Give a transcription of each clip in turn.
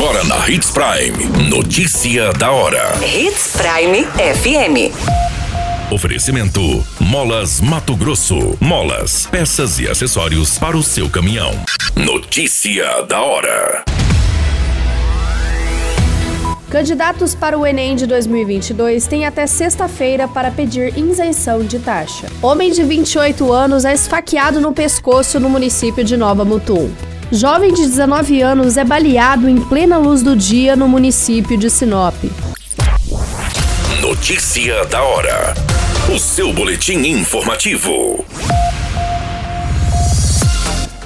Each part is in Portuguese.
Agora na Hits Prime. Notícia da hora. Hits Prime FM. Oferecimento: Molas Mato Grosso. Molas, peças e acessórios para o seu caminhão. Notícia da hora. Candidatos para o Enem de 2022 têm até sexta-feira para pedir isenção de taxa. Homem de 28 anos é esfaqueado no pescoço no município de Nova Mutum. Jovem de 19 anos é baleado em plena luz do dia no município de Sinop. Notícia da hora. O seu boletim informativo.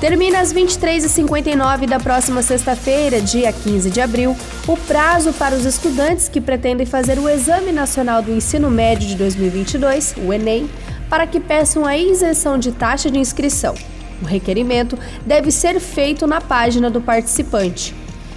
Termina às 23h59 da próxima sexta-feira, dia 15 de abril, o prazo para os estudantes que pretendem fazer o Exame Nacional do Ensino Médio de 2022, o Enem, para que peçam a isenção de taxa de inscrição. O requerimento deve ser feito na página do participante.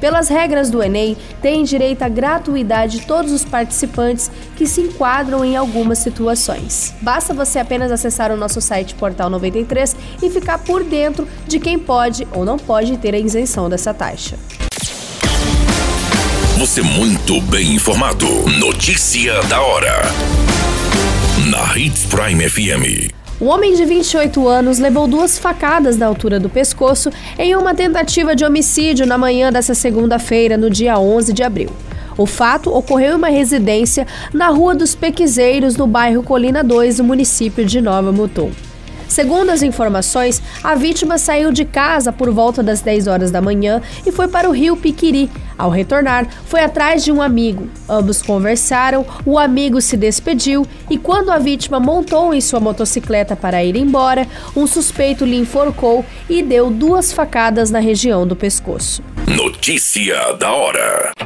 Pelas regras do Enem, têm direito à gratuidade todos os participantes que se enquadram em algumas situações. Basta você apenas acessar o nosso site Portal 93 e ficar por dentro de quem pode ou não pode ter a isenção dessa taxa. Você muito bem informado. Notícia da hora. Na Hits Prime FM. Um homem de 28 anos levou duas facadas na altura do pescoço em uma tentativa de homicídio na manhã dessa segunda-feira, no dia 11 de abril. O fato ocorreu em uma residência na Rua dos Pequizeiros, no bairro Colina 2, no município de Nova Mutum. Segundo as informações, a vítima saiu de casa por volta das 10 horas da manhã e foi para o rio Piquiri. Ao retornar, foi atrás de um amigo. Ambos conversaram, o amigo se despediu e, quando a vítima montou em sua motocicleta para ir embora, um suspeito lhe enforcou e deu duas facadas na região do pescoço. Notícia da hora.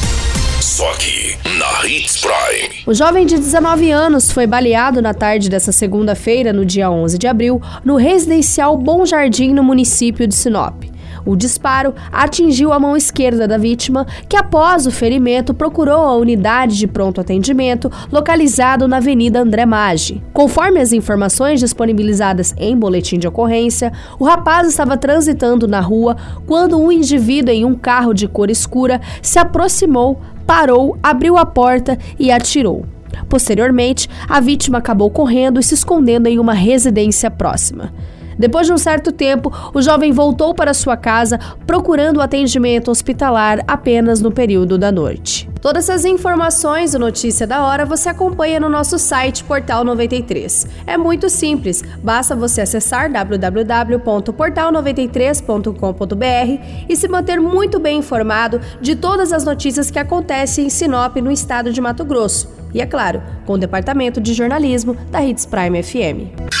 Só aqui, na Hits Prime. O jovem de 19 anos foi baleado na tarde dessa segunda-feira, no dia 11 de abril, no residencial Bom Jardim, no município de Sinop. O disparo atingiu a mão esquerda da vítima, que após o ferimento procurou a unidade de pronto atendimento localizado na Avenida André Maggi. Conforme as informações disponibilizadas em boletim de ocorrência, o rapaz estava transitando na rua quando um indivíduo em um carro de cor escura se aproximou parou, abriu a porta e atirou. Posteriormente, a vítima acabou correndo e se escondendo em uma residência próxima. Depois de um certo tempo, o jovem voltou para sua casa procurando atendimento hospitalar apenas no período da noite. Todas essas informações do Notícia da Hora você acompanha no nosso site Portal 93. É muito simples, basta você acessar www.portal93.com.br e se manter muito bem informado de todas as notícias que acontecem em Sinop, no estado de Mato Grosso. E é claro, com o departamento de jornalismo da Hits Prime FM.